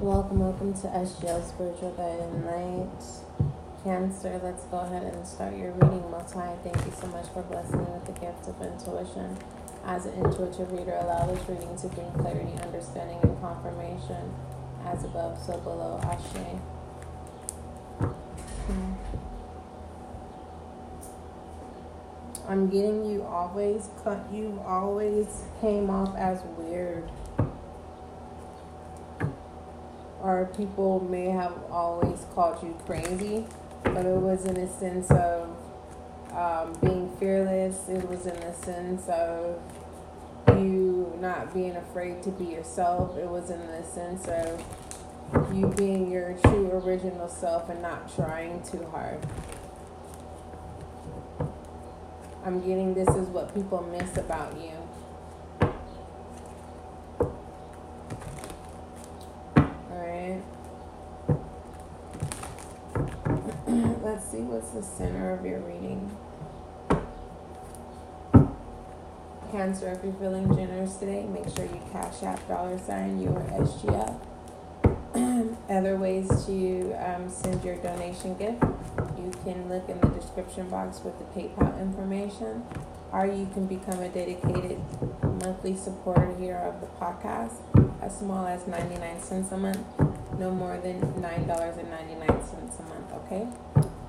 Welcome, welcome to SGL Spiritual and Light. Cancer, let's go ahead and start your reading. Most High, thank you so much for blessing me with the gift of intuition. As an intuitive reader, allow this reading to bring clarity, understanding, and confirmation. As above, so below. Ashe. I'm getting you always cut. You always came off as weird or people may have always called you crazy, but it was in a sense of um, being fearless. It was in a sense of you not being afraid to be yourself. It was in the sense of you being your true original self and not trying too hard. I'm getting this is what people miss about you. Let's see what's the center of your reading. Cancer, if you're feeling generous today, make sure you Cash App dollar sign your SGL. Other ways to um, send your donation gift, you can look in the description box with the PayPal information, or you can become a dedicated monthly supporter here of the podcast, as small as 99 cents a month, no more than $9.99 a month, okay?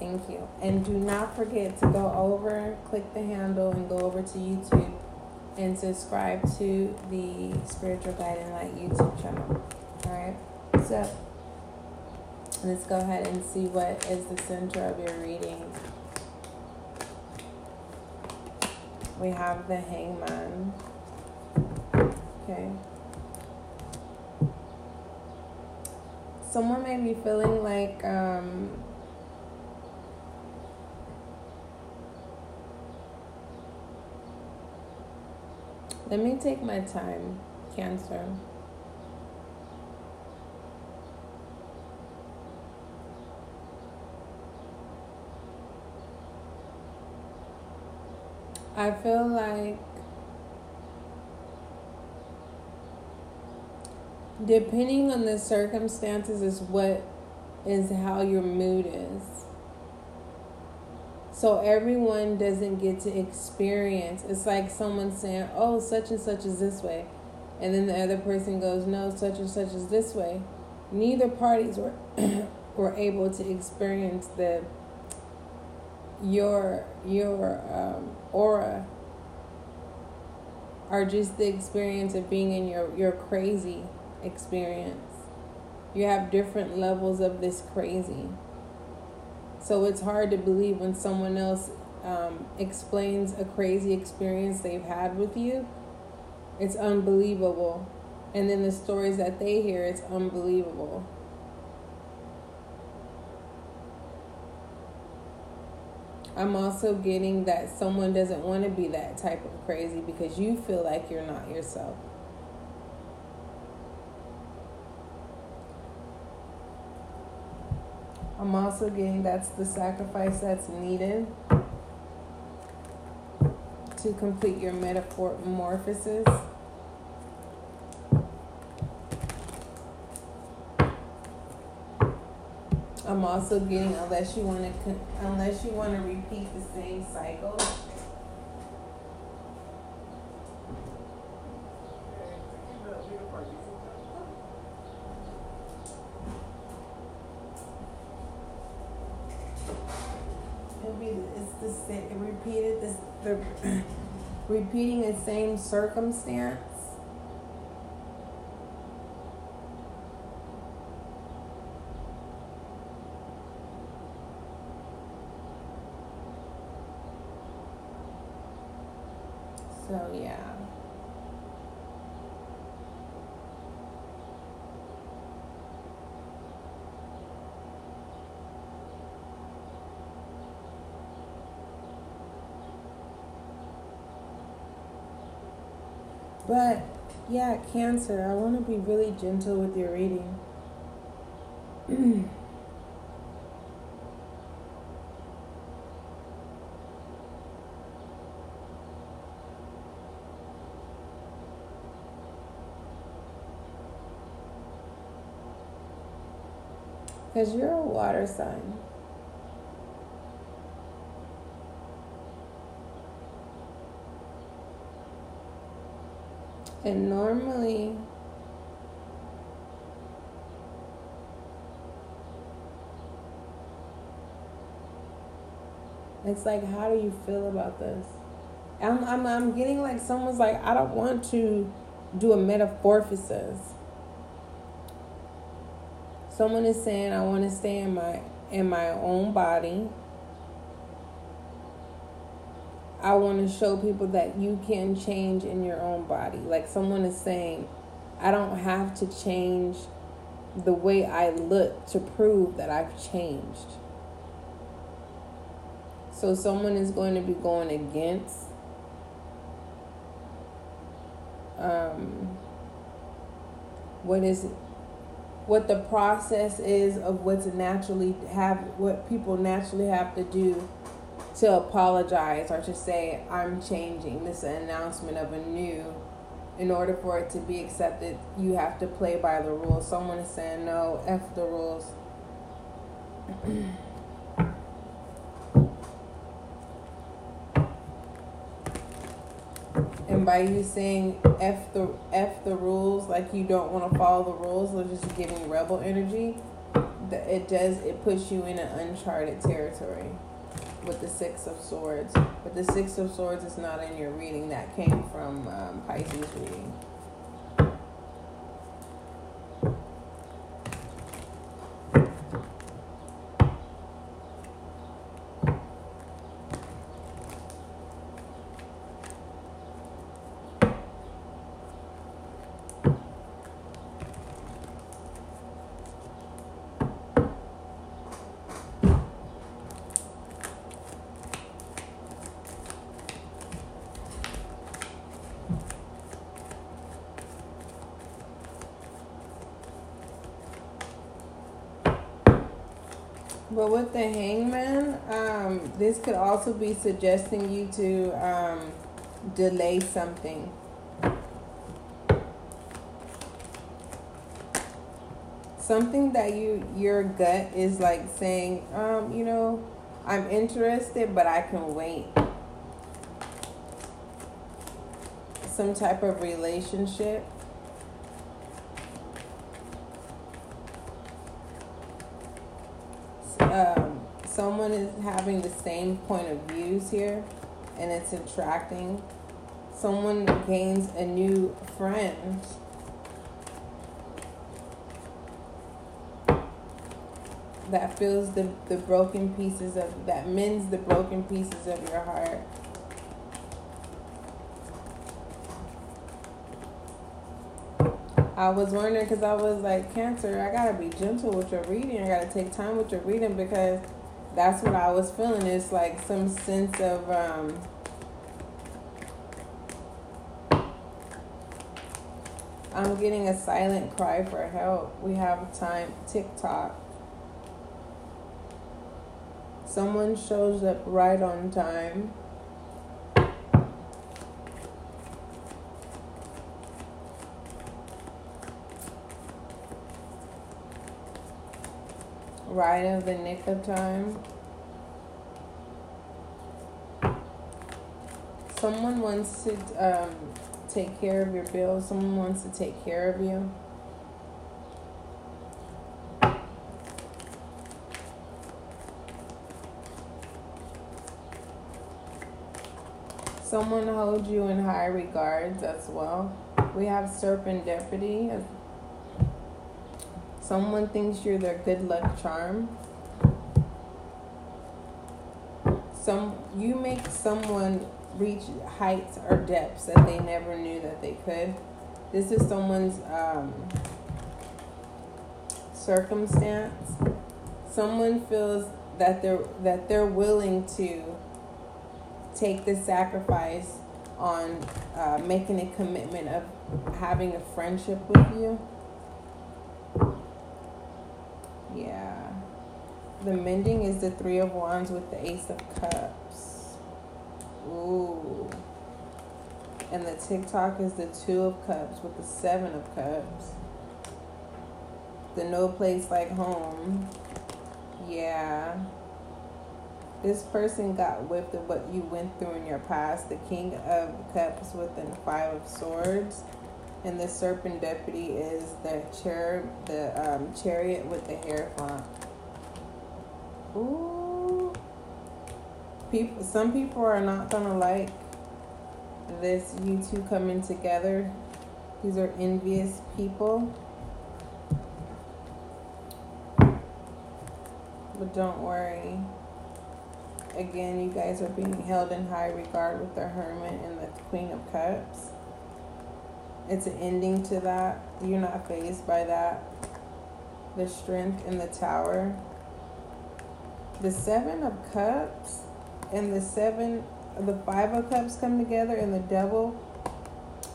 Thank you. And do not forget to go over, click the handle, and go over to YouTube and subscribe to the Spiritual Guiding Light YouTube channel. All right. So let's go ahead and see what is the center of your reading. We have the Hangman. Okay. Someone may be feeling like um, Let me take my time, Cancer. I feel like depending on the circumstances is what is how your mood is. So everyone doesn't get to experience. It's like someone saying, "Oh, such and such is this way," and then the other person goes, "No, such and such is this way." Neither parties were were able to experience the your your um, aura or just the experience of being in your your crazy experience. You have different levels of this crazy. So it's hard to believe when someone else um, explains a crazy experience they've had with you. It's unbelievable. And then the stories that they hear, it's unbelievable. I'm also getting that someone doesn't want to be that type of crazy because you feel like you're not yourself. I'm also getting that's the sacrifice that's needed to complete your metamorphosis. I'm also getting unless you want to unless you want to repeat the same cycle. repeated this, the repeating the same circumstance. So yeah. But yeah, Cancer, I want to be really gentle with your reading. Because you're a water sign. And normally, it's like, how do you feel about this? I'm, I'm, I'm getting like someone's like, I don't want to do a metamorphosis. Someone is saying, I want to stay in my in my own body. I want to show people that you can change in your own body. Like someone is saying, I don't have to change the way I look to prove that I've changed. So someone is going to be going against um, what is what the process is of what's naturally have what people naturally have to do to apologize or to say I'm changing. This is an announcement of a new. In order for it to be accepted, you have to play by the rules. Someone is saying no, f the rules. and by you saying f the f the rules, like you don't want to follow the rules, or just giving rebel energy, it does it puts you in an uncharted territory with the Six of Swords. But the Six of Swords is not in your reading. That came from um, Pisces reading. But with the hangman, um, this could also be suggesting you to um, delay something. Something that you your gut is like saying, um, you know, I'm interested, but I can wait. Some type of relationship um, someone is having the same point of views here and it's attracting. Someone gains a new friend. That fills the, the broken pieces of that mends the broken pieces of your heart I was wondering because I was like, Cancer, I gotta be gentle with your reading. I gotta take time with your reading because that's what I was feeling. It's like some sense of um, I'm getting a silent cry for help. We have time TikTok. Someone shows up right on time. Right of the nick of time. Someone wants to um, take care of your bills. Someone wants to take care of you. Someone holds you in high regards as well. We have serendipity Someone thinks you're their good luck charm. Some you make someone reach heights or depths that they never knew that they could. This is someone's um, circumstance. Someone feels that they're that they're willing to take the sacrifice on uh, making a commitment of having a friendship with you. Yeah. The mending is the Three of Wands with the Ace of Cups. Ooh. And the TikTok is the Two of Cups with the Seven of Cups. The no place like home. Yeah. This person got whipped of what you went through in your past. The King of Cups with the Five of Swords. And the Serendipity is the cherub, the um, chariot with the Hierophant. Ooh. People, some people are not gonna like this. You two coming together. These are envious people. But don't worry. Again, you guys are being held in high regard with the Hermit and the Queen of Cups. It's an ending to that. You're not phased by that. The strength in the tower. The Seven of Cups and the Seven, the Five of Cups come together and the Devil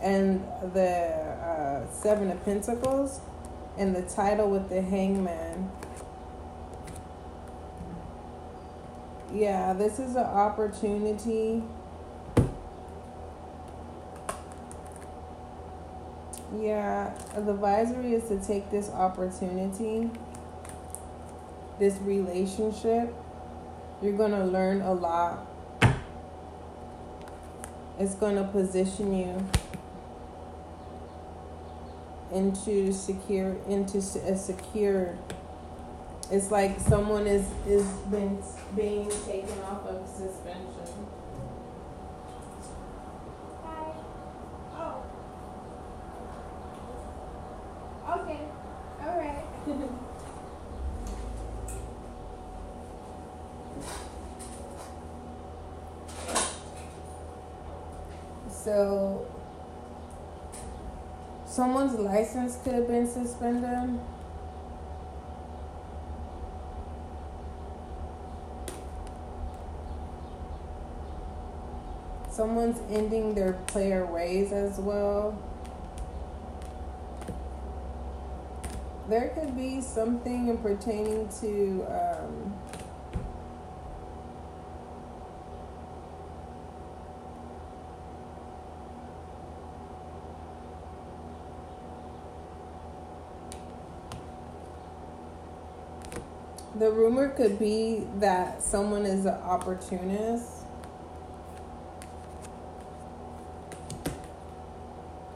and the uh, Seven of Pentacles and the title with the Hangman. Yeah, this is an opportunity. Yeah, the advisory is to take this opportunity, this relationship. You're going to learn a lot. It's going to position you into secure into a secure it's like someone is is been being taken off of suspension. Hi. Oh. Okay. All right. so someone's license could have been suspended. someone's ending their player ways as well. There could be something pertaining to um, the rumor could be that someone is an opportunist.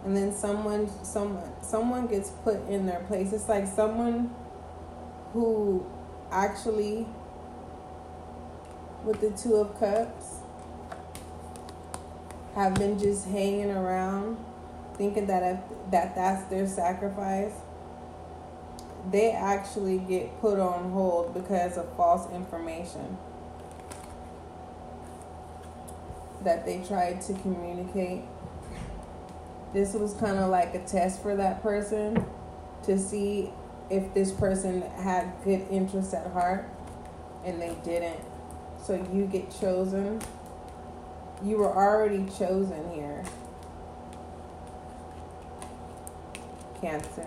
And then someone someone someone gets put in their place. It's like someone who actually with the two of cups have been just hanging around thinking that if that that's their sacrifice they actually get put on hold because of false information that they tried to communicate this was kind of like a test for that person to see if this person had good interests at heart and they didn't. So you get chosen. You were already chosen here. Cancer.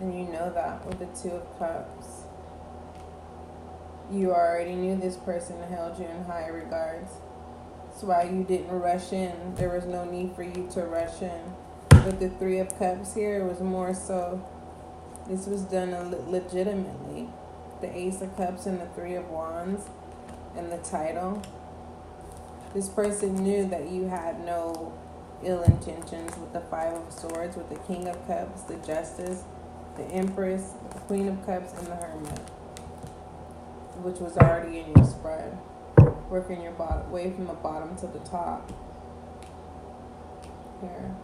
And you know that with the Two of Cups. You already knew this person held you in high regards. That's why you didn't rush in. There was no need for you to rush in. With the Three of Cups here, it was more so this was done legitimately. The Ace of Cups and the Three of Wands and the title. This person knew that you had no ill intentions with the Five of Swords, with the King of Cups, the Justice, the Empress, the Queen of Cups, and the Hermit, which was already in your spread working your bottom way from the bottom to the top. Here.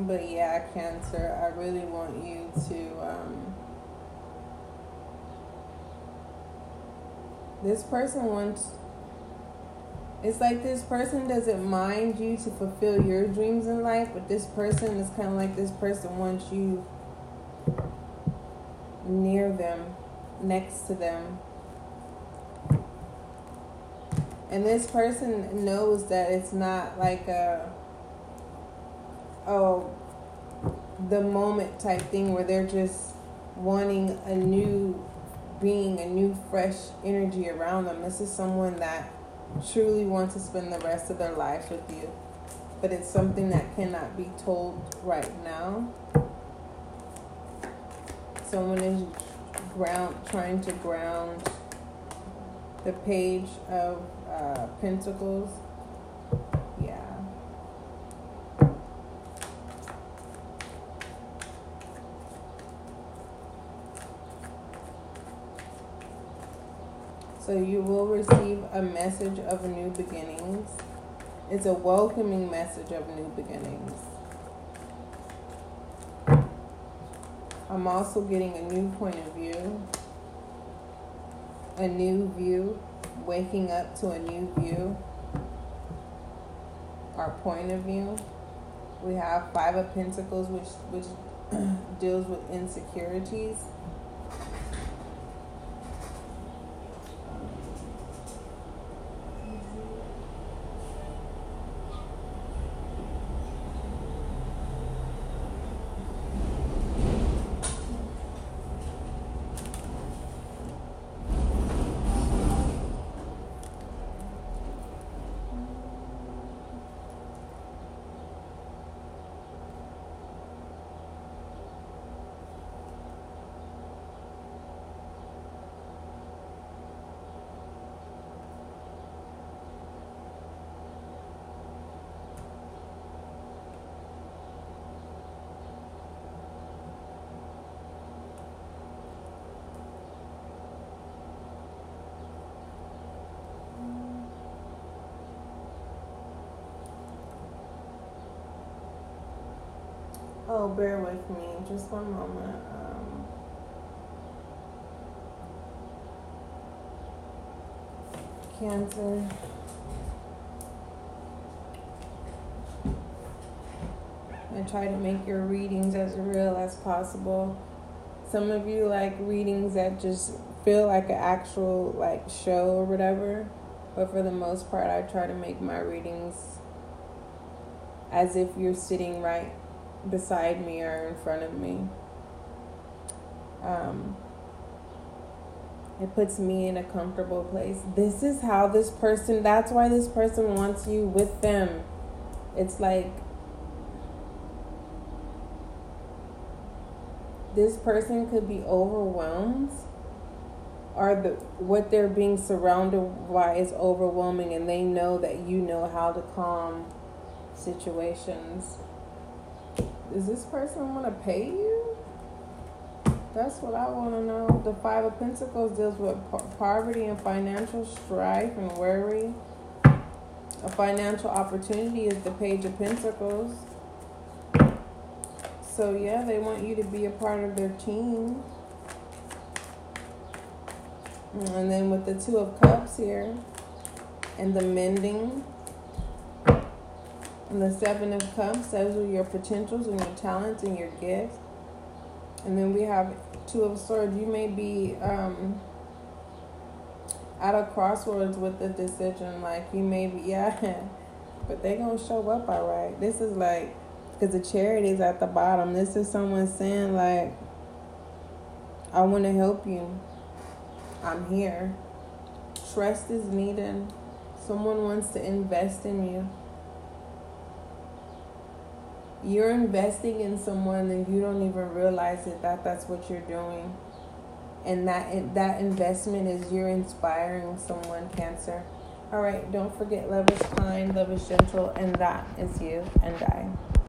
But yeah, Cancer, I really want you to. Um, this person wants it's like this person doesn't mind you to fulfill your dreams in life, but this person is kind of like this person wants you near them, next to them. And this person knows that it's not like a, oh, the moment type thing where they're just wanting a new being a new, fresh energy around them. This is someone that truly wants to spend the rest of their lives with you. But it's something that cannot be told right now. Someone is ground trying to ground the page of uh, pentacles yeah so you will receive a message of new beginnings. It's a welcoming message of new beginnings. I'm also getting a new point of view, a new view, waking up to a new view, our point of view. We have Five of Pentacles, which which deals with insecurities. Oh, bear with me just one moment. Um, cancer. I try to make your readings as real as possible. Some of you like readings that just feel like an actual like show or whatever, but for the most part, I try to make my readings as if you're sitting right beside me or in front of me. Um, it puts me in a comfortable place. This is how this person, that's why this person wants you with them. It's like this person could be overwhelmed or the what they're being surrounded by is overwhelming and they know that you know how to calm situations does this person want to pay you? That's what I want to know. The Five of Pentacles deals with poverty and financial strife and worry. A financial opportunity is the Page of Pentacles. So, yeah, they want you to be a part of their team. And then with the Two of Cups here and the mending and the Seven of Cups, those are your potentials and your talents and your gifts. And then we have Two of Swords. You may be um, at a crossroads with the decision. Like, you may be, yeah, but they're going to show up all right. This is like, because the chariot is at the bottom. This is someone saying, like, I want to help you. I'm here. Trust is needed. Someone wants to invest in you you're investing in someone and you don't even realize it that that's what you're doing. And that that investment is you're inspiring someone cancer. All right don't forget love is kind love is gentle and that is you and i